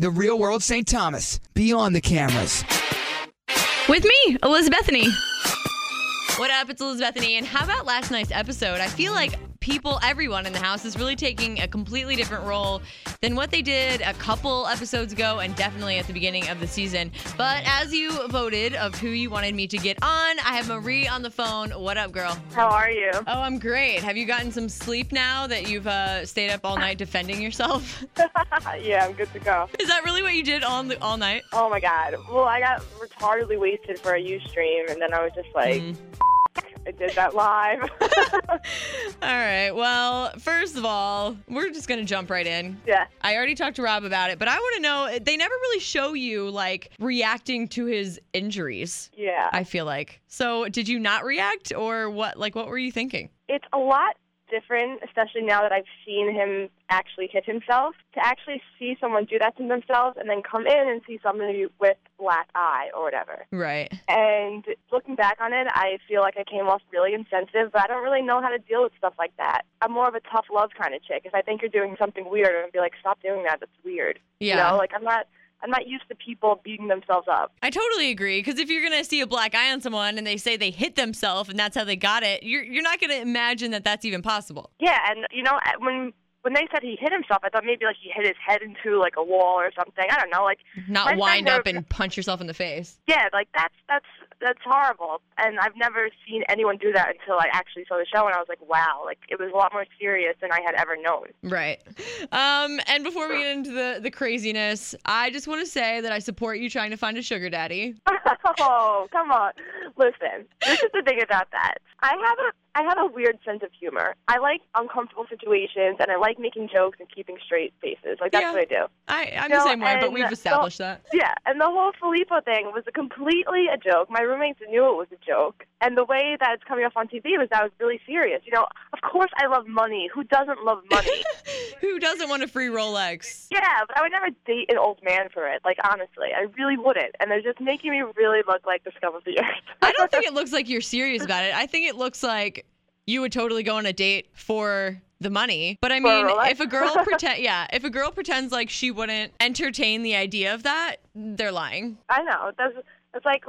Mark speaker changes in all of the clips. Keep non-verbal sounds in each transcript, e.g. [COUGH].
Speaker 1: The Real World St. Thomas, beyond the cameras.
Speaker 2: With me, Elizabethany. What up? It's Elizabethany. And how about last night's episode? I feel like people, everyone in the house, is really taking a completely different role than what they did a couple episodes ago and definitely at the beginning of the season. But as you voted of who you wanted me to get on, I have Marie on the phone. What up, girl?
Speaker 3: How are you?
Speaker 2: Oh, I'm great. Have you gotten some sleep now that you've uh, stayed up all night defending yourself? [LAUGHS] [LAUGHS]
Speaker 3: yeah, I'm good to go.
Speaker 2: Is that really what you did all the, all night?
Speaker 3: Oh my god. Well, I got retardedly wasted for a Ustream, and then I was just like,
Speaker 2: Mm.
Speaker 3: I did that live. [LAUGHS]
Speaker 2: All right. Well, first of all, we're just going to jump right in.
Speaker 3: yeah.
Speaker 2: I already talked to Rob about it, but I want to know they never really show you like reacting to his injuries.
Speaker 3: Yeah.
Speaker 2: I feel like. So, did you not react or what like what were you thinking?
Speaker 3: it's a lot different, especially now that I've seen him actually hit himself. To actually see someone do that to themselves and then come in and see somebody with black eye or whatever.
Speaker 2: Right.
Speaker 3: And looking back on it, I feel like I came off really insensitive, but I don't really know how to deal with stuff like that. I'm more of a tough love kind of chick. If I think you're doing something weird, I'm gonna be like, stop doing that. That's weird.
Speaker 2: Yeah.
Speaker 3: You know, like I'm not. I'm not used to people beating themselves up.
Speaker 2: I totally agree because if you're gonna see a black eye on someone and they say they hit themselves and that's how they got it, you're you're not gonna imagine that that's even possible.
Speaker 3: Yeah, and you know when when they said he hit himself, I thought maybe like he hit his head into like a wall or something. I don't know, like
Speaker 2: Not wind up
Speaker 3: never-
Speaker 2: and punch yourself in the face.
Speaker 3: yeah, like that's that's that's horrible. And I've never seen anyone do that until I actually saw the show, and I was like, wow, like it was a lot more serious than I had ever known.
Speaker 2: Right. Um, and before we get into the, the craziness, I just want to say that I support you trying to find a sugar daddy. [LAUGHS]
Speaker 3: oh, come on. Listen, this is the thing about that. I have a I have a weird sense of humor. I like uncomfortable situations, and I like making jokes and keeping straight faces. Like that's
Speaker 2: Yeah.
Speaker 3: what I do.
Speaker 2: I, I'm
Speaker 3: No,
Speaker 2: the same way, but we've
Speaker 3: the-
Speaker 2: established that.
Speaker 3: Yeah, and the whole Filippo thing was a completely a joke. My roommates knew it was a joke, and the way that it's coming off on TV was that I was really serious. You know, of course I love money. Who doesn't love money? [LAUGHS]
Speaker 2: Who doesn't want a free Rolex?
Speaker 3: yeah, but I would never date an old man for it. Like honestly, I really wouldn't. And they're just making me really look like the scum of the earth. [LAUGHS]
Speaker 2: I don't think it looks like you're serious about it. I think it looks like you would totally go on a date for the money. But I
Speaker 3: For a
Speaker 2: mean, if a girl [LAUGHS] pretend, yeah, if a girl pretends like she wouldn't entertain the idea of that, they're lying.
Speaker 3: I know. That's that's like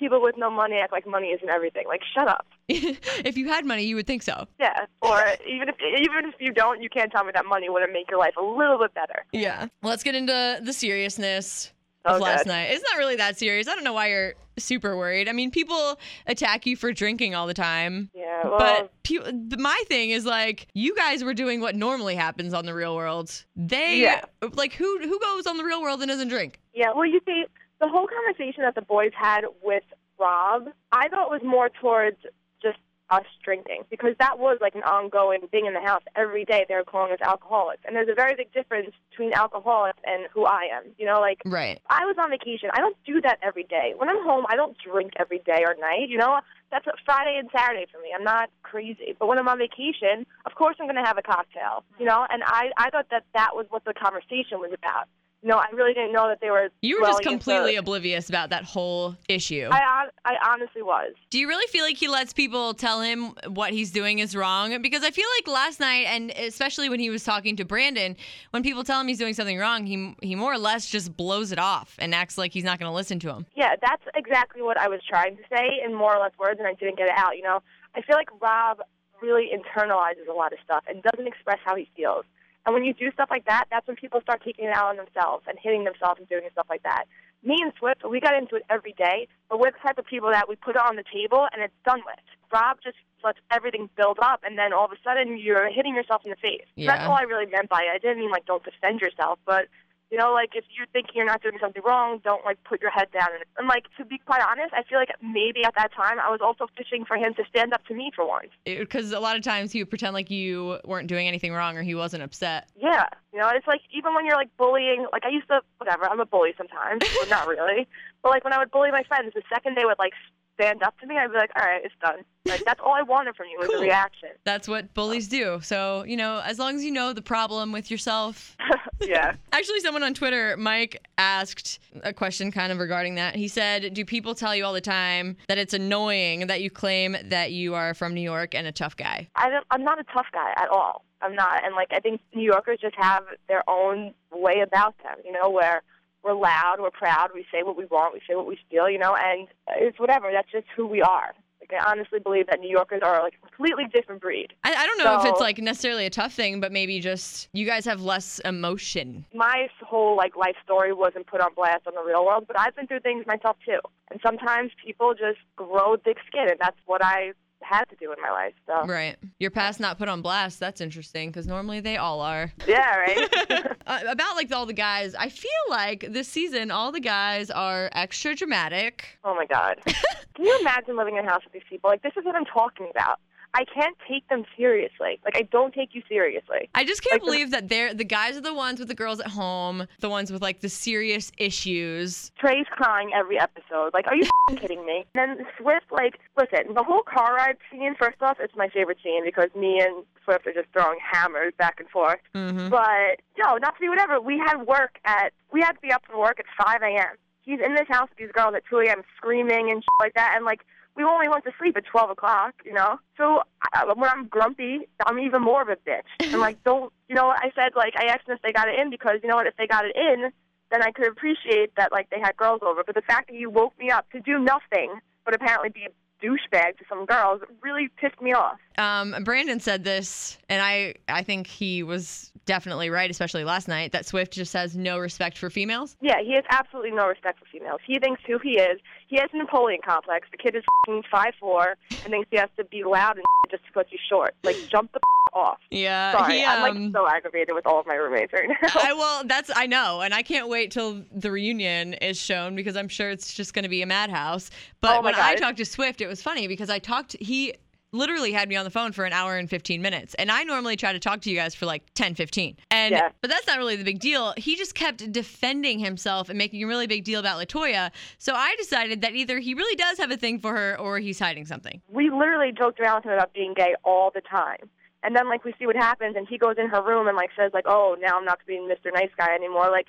Speaker 3: people with no money act like money isn't everything. Like shut up. [LAUGHS]
Speaker 2: if you had money, you would think so.
Speaker 3: Yeah. Or even if even if you don't, you can't tell me that money wouldn't make your life a little bit better.
Speaker 2: Yeah. Let's get into the seriousness of
Speaker 3: Oh,
Speaker 2: last
Speaker 3: good.
Speaker 2: night. It's not really that serious. I don't know why you're super worried. I mean, people attack you for drinking all the time.
Speaker 3: Yeah. Well,
Speaker 2: But my thing is like you guys were doing what normally happens on the real world. They
Speaker 3: Yeah.
Speaker 2: like who who goes on the real world and doesn't drink?
Speaker 3: Yeah, well, you see, the whole conversation that the boys had with Rob, I thought was more towards just us drinking because that was like an ongoing thing in the house. Every day they were calling us alcoholics, and there's a very big difference between alcoholics and who I am. You know, like
Speaker 2: Right.
Speaker 3: I was on vacation. I don't do that every day. When I'm home, I don't drink every day or night. You know, that's a Friday and Saturday for me. I'm not crazy. But when I'm on vacation, of course I'm going to have a cocktail. You know, and I I thought that that was what the conversation was about. Know, I really didn't know that they were.
Speaker 2: You were just
Speaker 3: dwelling into-
Speaker 2: completely oblivious about that whole issue.
Speaker 3: I I honestly was.
Speaker 2: Do you really feel like he lets people tell him what he's doing is wrong? Because I feel like last night, and especially when he was talking to Brandon, when people tell him he's doing something wrong, he he more or less just blows it off and acts like he's not going to listen to him.
Speaker 3: Yeah, that's exactly what I was trying to say in more or less words, and I didn't get it out. You know, I feel like Rob really internalizes a lot of stuff and doesn't express how he feels. And when you do stuff like that, that's when people start taking it out on themselves and hitting themselves and doing stuff like that. Me and Swift, we got into it every day, but we're the type of people that we put it on the table and it's done with. Rob just lets everything build up, and then all of a sudden you're hitting yourself in the face.
Speaker 2: Yeah.
Speaker 3: That's all I really meant by it. I didn't mean like don't defend yourself, but you know, like if you're thinking you're not doing something wrong, don't like put your head down. And, and like to be quite honest, I feel like maybe at that time I was also fishing for him to stand up to me for once.
Speaker 2: Because a lot of times he would pretend like you weren't doing anything wrong or he wasn't upset.
Speaker 3: Yeah, you know, it's like even when you're like bullying, like I used to, whatever. I'm a bully sometimes, but not really. [LAUGHS] But like when I would bully my friends, the second they would like stand up to me, I'd be like, all right, it's done. Like that's all I wanted from you was
Speaker 2: Cool.
Speaker 3: a reaction.
Speaker 2: That's what bullies do. So, you know, as long as you know the problem with yourself, [LAUGHS]
Speaker 3: Yeah. [LAUGHS]
Speaker 2: Actually, someone on Twitter, Mike, asked a question kind of regarding that. He said, Do people tell you all the time that it's annoying that you claim that you are from New York and a tough guy?
Speaker 3: I don't, I'm not a tough guy at all. I'm not. And like I think New Yorkers just have their own way about them, you know, where we're loud, we're proud, we say what we want, we say what we feel, you know, and it's whatever. That's just who we are. I honestly believe that New Yorkers are like a completely different breed.
Speaker 2: I, I don't know if it's like necessarily a tough thing, but maybe just you guys have less emotion.
Speaker 3: My whole like life story wasn't put on blast on the real world, but I've been through things myself too. And sometimes people just grow thick skin, and that's what I had to do in my life. So
Speaker 2: Right. Your past not put on blast. That's interesting because normally they all are.
Speaker 3: yeah, right. [LAUGHS]
Speaker 2: Uh, about like all the guys, I feel like this season all the guys are extra dramatic.
Speaker 3: Oh my God. [LAUGHS] Can you imagine living in a house with these people? Like, this is what I'm talking about. I can't take them seriously. Like, I don't take you seriously.
Speaker 2: I just can't
Speaker 3: Like
Speaker 2: believe that they're the guys are the ones with the girls at home, the ones with like the serious issues.
Speaker 3: Trey's crying every episode. Like, are you [LAUGHS] kidding me? And then Swift, like, listen, the whole car ride scene, first off, it's my favorite scene because me and Swift are just throwing hammers back and forth.
Speaker 2: Mm-hmm.
Speaker 3: But, no, not to be whatever, we had work at, we had to be up for work at 5 a.m. He's in this house with these girls at 2 a.m. screaming and shit like that. And, like, we only went to sleep at 12 o'clock, you know? So I, when I'm grumpy, I'm even more of a bitch. [LAUGHS] And, like, don't, you know, I said, like, I asked them if they got it in because, you know what, if they got it in, then I could appreciate that, like, they had girls over. But the fact that you woke me up to do nothing but apparently be douchebag to some girls really pissed me off.
Speaker 2: Um, Brandon said this, and I I think he was definitely right, especially last night, that Swift just has no respect for females.
Speaker 3: Yeah, he has absolutely no respect for females. He thinks who he is. He has a Napoleon complex. The kid is f***ing five four and thinks he has to be loud and [LAUGHS] just because he's short. Like, jump the off.
Speaker 2: Yeah,
Speaker 3: Sorry,
Speaker 2: he,
Speaker 3: I'm
Speaker 2: um,
Speaker 3: like so aggravated with all of my roommates right now.
Speaker 2: I well, that's I know, and I can't wait till the reunion is shown because I'm sure it's just going to be a madhouse. But
Speaker 3: Oh
Speaker 2: when I talked to Swift, it was funny because I talked. He literally had me on the phone for an hour and 15 minutes, and I normally try to talk to you guys for like 10, 15. And
Speaker 3: Yeah.
Speaker 2: but that's not really the big deal. He just kept defending himself and making a really big deal about Latoya. So I decided that either he really does have a thing for her or he's hiding something.
Speaker 3: we literally joked around with him about being gay all the time. And then like we see what happens and he goes in her room and like says like, Oh, now I'm not being Mr. Nice Guy anymore. Like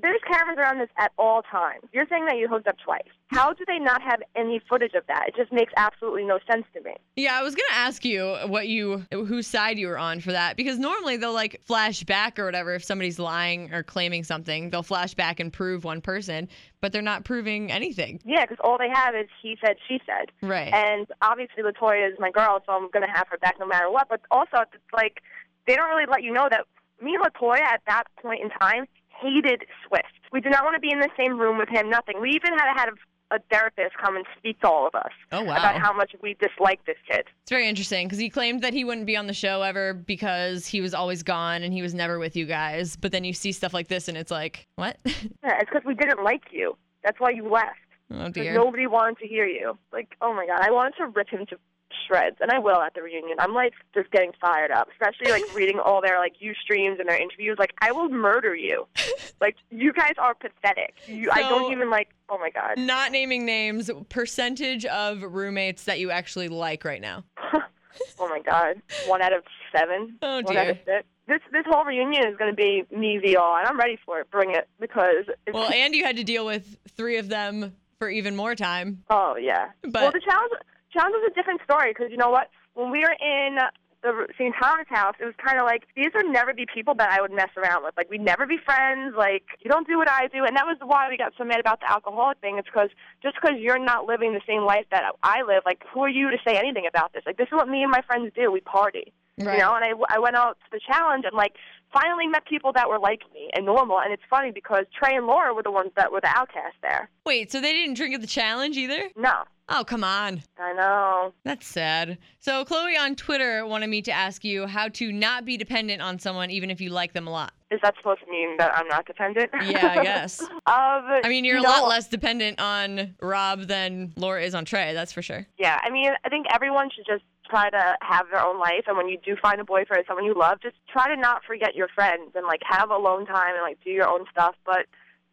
Speaker 3: there's cameras around this at all times. You're saying that you hooked up twice. How do they not have any footage of that? It just makes absolutely no sense to me.
Speaker 2: Yeah, I was gonna ask you what you whose side you were on for that because normally they'll like flash back or whatever if somebody's lying or claiming something, they'll flash back and prove one person, but they're not proving anything.
Speaker 3: Yeah, because all they have is he said, she said.
Speaker 2: Right.
Speaker 3: And obviously Latoya is my girl, so I'm gonna have her back no matter what. But also, it's like they don't really let you know that me and Latoya at that point in time hated Swift. We did not want to be in the same room with him. Nothing. We even had had a, a therapist come and speak to all of us
Speaker 2: oh wow.
Speaker 3: about how much we disliked this kid.
Speaker 2: it's very interesting because he claimed that he wouldn't be on the show ever because he was always gone and he was never with you guys. But then you see stuff like this and it's like, what? [LAUGHS]
Speaker 3: Yeah, it's because we didn't like you. That's why you left.
Speaker 2: oh dear.
Speaker 3: nobody wanted to hear you. Like, oh my god, I wanted to rip him to shreds, and I will at the reunion. I'm like just getting fired up, especially like reading all their like Ustreams and their interviews. Like, I will murder you. [LAUGHS] Like, you guys are pathetic. You, I don't even like. Oh my god.
Speaker 2: Not naming names, percentage of roommates that you actually like right now. [LAUGHS]
Speaker 3: Oh my god. One out of seven. [LAUGHS]
Speaker 2: Oh,
Speaker 3: One out
Speaker 2: dear.
Speaker 3: of six. This this whole reunion is going to be me v all, and I'm ready for it. Bring it because. It's,
Speaker 2: Well, and you had to deal with three of them for even more time.
Speaker 3: Oh yeah.
Speaker 2: But-
Speaker 3: well, the challenge challenge was a different story because you know what? When we were in the St. Thomas house, it was kind of like these would never be people that I would mess around with. Like we'd never be friends. Like you don't do what I do, and that was why we got so mad about the alcoholic thing. It's because just because you're not living the same life that I live, like who are you to say anything about this? Like this is what me and my friends do. We party.
Speaker 2: Right.
Speaker 3: You know, and I, I went out to the challenge and like finally met people that were like me and normal. And it's funny because Trey and Laura were the ones that were the outcasts there.
Speaker 2: Wait, so they didn't drink at the challenge either?
Speaker 3: No,
Speaker 2: Oh, come on.
Speaker 3: I know.
Speaker 2: That's sad. So, Chloe on Twitter wanted me to ask you how to not be dependent on someone even if you like them a lot.
Speaker 3: Is that supposed to mean that I'm not dependent?
Speaker 2: Yeah, I guess. [LAUGHS]
Speaker 3: um,
Speaker 2: I mean, you're
Speaker 3: you
Speaker 2: a lot less dependent on Rob than Laura is on Trey, that's for sure.
Speaker 3: Yeah, I mean, I think everyone should just try to have their own life, and when you do find a boyfriend, someone you love, just try to not forget your friends and like have alone time and like do your own stuff. But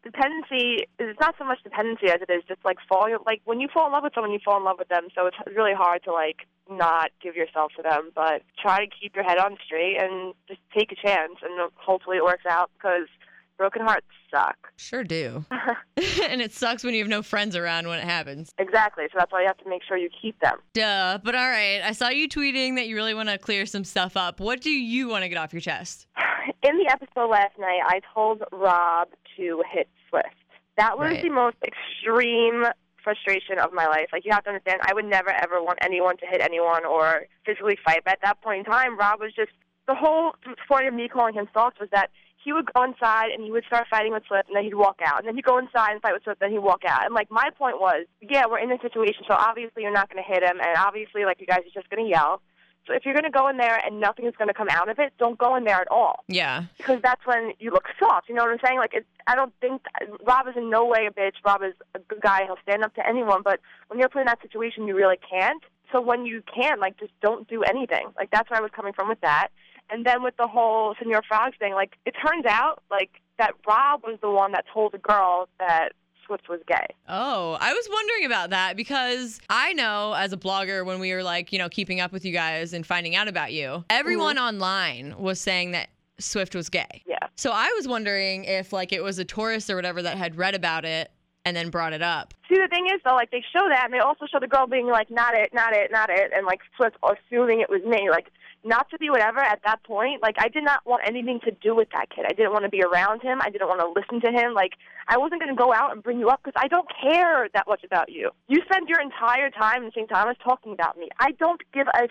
Speaker 3: dependency is it's not so much dependency as it is just like falling. Like when you fall in love with someone, you fall in love with them. So it's really hard to like not give yourself to them, but try to keep your head on straight and just take a chance, and hopefully it works out because broken hearts suck.
Speaker 2: Sure do. [LAUGHS] [LAUGHS] and it sucks when you have no friends around when it happens.
Speaker 3: Exactly. So that's why you have to make sure you keep them.
Speaker 2: Duh. But all right, I saw you tweeting that you really want to clear some stuff up. What do you want to get off your chest? [SIGHS]
Speaker 3: In the episode last night, I told Rob to hit Swift. That was
Speaker 2: Right.
Speaker 3: the most extreme frustration of my life. Like you have to understand, I would never ever want anyone to hit anyone or physically fight. But at that point in time, Rob was just the whole point of me calling him soft was that he would go inside and he would start fighting with Swift, and then he'd walk out, and then he'd go inside and fight with Swift, and then he'd walk out. And like my point was, yeah, we're in this situation, so obviously you're not going to hit him, and obviously like you guys are just going to yell. So if you're going to go in there and nothing is going to come out of it, don't go in there at all
Speaker 2: Yeah.
Speaker 3: because that's when you look soft. You know what I'm saying? Like, it, I don't think Rob is in no way a bitch. Rob is a good guy. He'll stand up to anyone. But when you're put in that situation, you really can't. So when you can, like, just don't do anything. Like, that's where I was coming from with that. And then with the whole Senor Frogs thing, like, it turns out, like, that Rob was the one that told the girl that Swift was gay.
Speaker 2: Oh, I was wondering about that because I know as a blogger when we were like, you know, keeping up with you guys and finding out about you, everyone mm-hmm. online was saying that Swift was gay.
Speaker 3: Yeah.
Speaker 2: So I was wondering if like it was a tourist or whatever that had read about it and then brought it up.
Speaker 3: See, the thing is, though, like, they show that, and they also show the girl being like, not it, not it, not it, and, like, Swift assuming it was me. Like, not to be whatever at that point. Like, I did not want anything to do with that kid. I didn't want to be around him. I didn't want to listen to him. Like, I wasn't going to go out and bring you up because I don't care that much about you. You spend your entire time in St. Thomas talking about me. I don't give a f-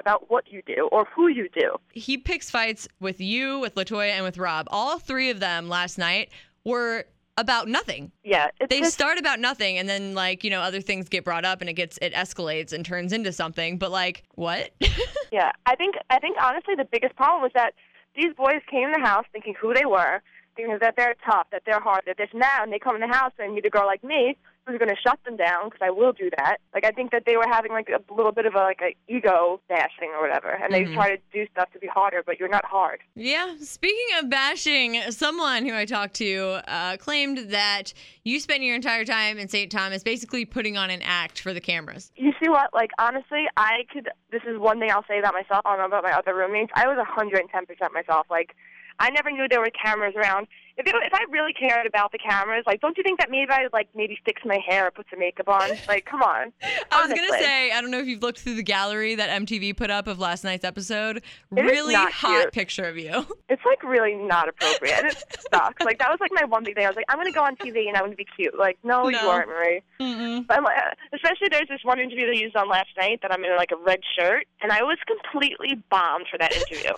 Speaker 3: about what you do or who you do.
Speaker 2: He picks fights with you, with Latoya, and with Rob. All three of them last night were about nothing.
Speaker 3: Yeah,
Speaker 2: They
Speaker 3: just,
Speaker 2: start about nothing and then like, you know, other things get brought up and it gets it escalates and turns into something. But like, what? [LAUGHS]
Speaker 3: Yeah, I think I think honestly the biggest problem was that these boys came in the house thinking who they were, thinking that they're tough, that they're hard, that and that, and they come in the house and meet a girl like me who's going to shut them down because I will do that. Like I think that they were having like a little bit of a like a ego bashing or whatever, and they
Speaker 2: Mhm.
Speaker 3: try to do stuff to be harder, but you're not hard.
Speaker 2: Yeah, speaking of bashing, someone who I talked to uh, claimed that you spent your entire time in St. Thomas basically putting on an act for the cameras.
Speaker 3: You see what? Like honestly, I could. This is one thing I'll say about myself. I don't know about my other roommates. I was 110 percent myself. Like I never knew there were cameras around. If it, if I really cared about the cameras, like, don't you think that maybe I would, like maybe fix my hair or put some makeup on? [LAUGHS] Like, come on.
Speaker 2: I was gonna say, I don't know if you've looked through the gallery that MTV put up of last night's episode.
Speaker 3: It
Speaker 2: really hot
Speaker 3: cute.
Speaker 2: picture of you. [LAUGHS]
Speaker 3: It's like really not appropriate. It sucks. Like that was like my one big thing. I was like, I'm gonna go on TV and I'm gonna be cute. Like, no,
Speaker 2: No.
Speaker 3: you aren't, Marie.
Speaker 2: Mm-mm.
Speaker 3: But I'm like, uh, especially there's this one interview they used on last night that I'm in like a red shirt, and I was completely bombed for that interview.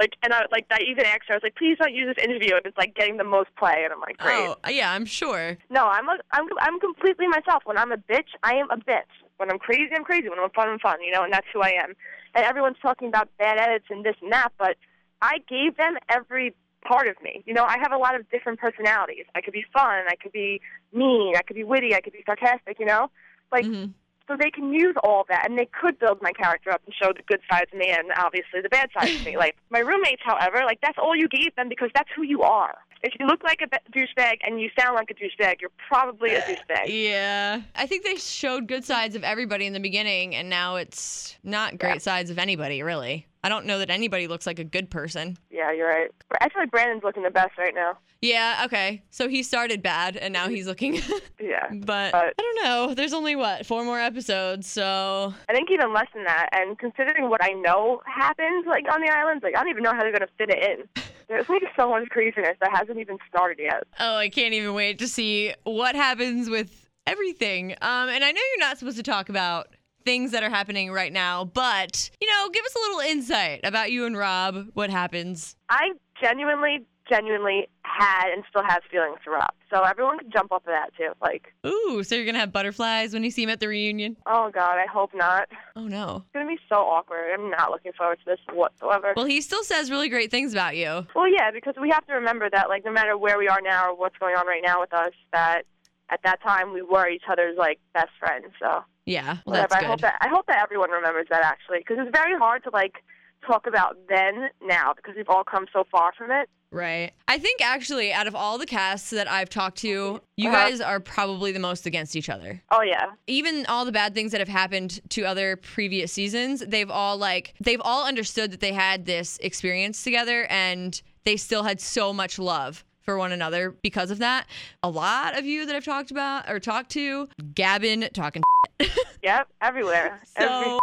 Speaker 3: Like, and I like that even asked her, I was like, please don't use this interview if it's like getting the most play, and I'm like, great.
Speaker 2: Oh, yeah, I'm sure.
Speaker 3: No, I'm a, I'm I'm completely myself. When I'm a bitch, I am a bitch. When I'm crazy, I'm crazy. When I'm fun, I'm fun. You know, and that's who I am. And everyone's talking about bad edits and this and that, but I gave them every part of me. You know, I have a lot of different personalities. I could be fun. I could be mean. I could be witty. I could be sarcastic. You know, like
Speaker 2: Mhm.
Speaker 3: So they can use all that, and they could build my character up and show the good sides of me and obviously the bad sides of me. [LAUGHS] Like my roommates, however, like that's all you gave them because that's who you are. If you look like a douchebag and you sound like a douchebag, you're probably a uh, douchebag.
Speaker 2: Yeah. I think they showed good sides of everybody in the beginning, and now it's not great
Speaker 3: Yeah.
Speaker 2: sides of anybody, really. I don't know that anybody looks like a good person.
Speaker 3: Yeah, you're right. I feel like Brandon's looking the best right now.
Speaker 2: Yeah, okay. So he started bad, and now he's looking. [LAUGHS]
Speaker 3: Yeah.
Speaker 2: but
Speaker 3: But-
Speaker 2: I don't know. There's only, what, four more episodes, so.
Speaker 3: I think even less than that. And considering what I know happened, like on the islands, like I don't even know how they're gonna fit it in. There's like so much craziness that hasn't even started yet.
Speaker 2: Oh, I can't even wait to see what happens with everything. Um, and I know you're not supposed to talk about things that are happening right now, but you know, give us a little insight about you and Rob. What happens?
Speaker 3: I genuinely, genuinely had and still has feelings for Rob. So everyone can jump off of that too. Like,
Speaker 2: Ooh, so you're gonna have butterflies when you see him at the reunion?
Speaker 3: oh god, I hope not.
Speaker 2: Oh no.
Speaker 3: It's gonna be so awkward. I'm not looking forward to this whatsoever.
Speaker 2: Well, he still says really great things about you.
Speaker 3: Well, yeah, because we have to remember that, like, no matter where we are now or what's going on right now with us, that at that time we were each other's like best friends. So
Speaker 2: Yeah, well,
Speaker 3: whatever.
Speaker 2: that's
Speaker 3: I hope that I hope that everyone remembers that actually, because it's very hard to like talk about then now because we've all come so far from it.
Speaker 2: Right. I think actually, out of all the casts that I've talked to, you
Speaker 3: Uh-huh.
Speaker 2: guys are probably the most against each other.
Speaker 3: Oh yeah.
Speaker 2: Even all the bad things that have happened to other previous seasons, they've all like they've all understood that they had this experience together and they still had so much love for one another because of that. A lot of you that I've talked about or talked to, Gavin talking [LAUGHS]
Speaker 3: Yep. Everywhere.
Speaker 2: So-.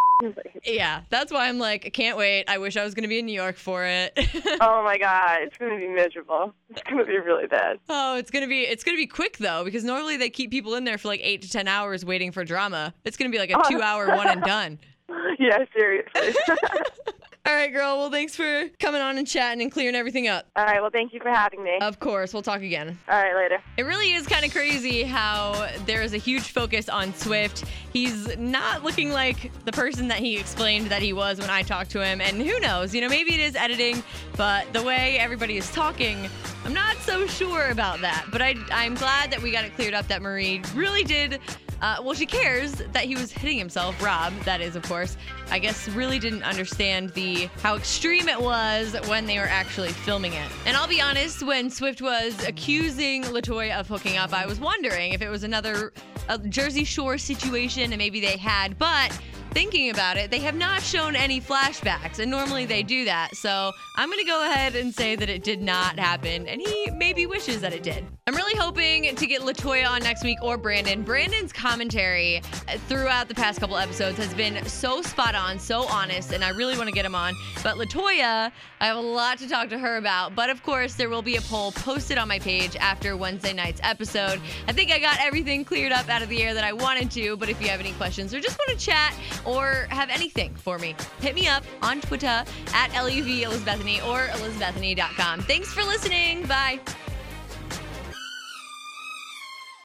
Speaker 2: Yeah, that's why I'm like, I can't wait. I wish I was going to be in New York for it. [LAUGHS]
Speaker 3: Oh my god, it's gonna be miserable. It's gonna be really bad.
Speaker 2: Oh, it's gonna be it's gonna be quick though because normally they keep people in there for like eight to ten hours waiting for drama. It's gonna be like a
Speaker 3: Oh.
Speaker 2: two hour one and done. [LAUGHS]
Speaker 3: Yeah, seriously. [LAUGHS]
Speaker 2: All right, girl. Well, thanks for coming on and chatting and clearing everything up.
Speaker 3: All right. Well, thank you for having me.
Speaker 2: Of course, we'll talk again.
Speaker 3: All right. Later.
Speaker 2: It really is kind of crazy how there is a huge focus on Swift. He's not looking like the person that he explained that he was when I talked to him. And who knows, you know, maybe it is editing, but the way everybody is talking, I'm not so sure about that. But I, I'm glad that we got it cleared up that Marie really did. Uh, well, she cares that he was hitting himself. Rob, that is, of course. I guess really didn't understand the how extreme it was when they were actually filming it. And I'll be honest, when Swift was accusing Latoya of hooking up, I was wondering if it was another Jersey Shore situation and maybe they had, but thinking about it, they have not shown any flashbacks, and normally they do that. So I'm gonna go ahead and say that it did not happen, and he maybe wishes that it did. I'm really hoping to get Latoya on next week or Brandon. Brandon's commentary throughout the past couple episodes has been so spot on, so honest, and I really want to get him on. But Latoya, I have a lot to talk to her about. But of course, there will be a poll posted on my page after Wednesday night's episode. I think I got everything cleared up out of the air that I wanted to, but if you have any questions or just want to chat or have anything for me, hit me up on Twitter at LUV Elizabethany or elizabethany.com. Thanks for listening. Bye.